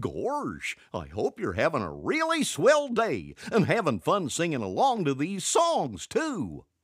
Gorge, I hope you're having a really swell day and having fun singing along to these songs, too.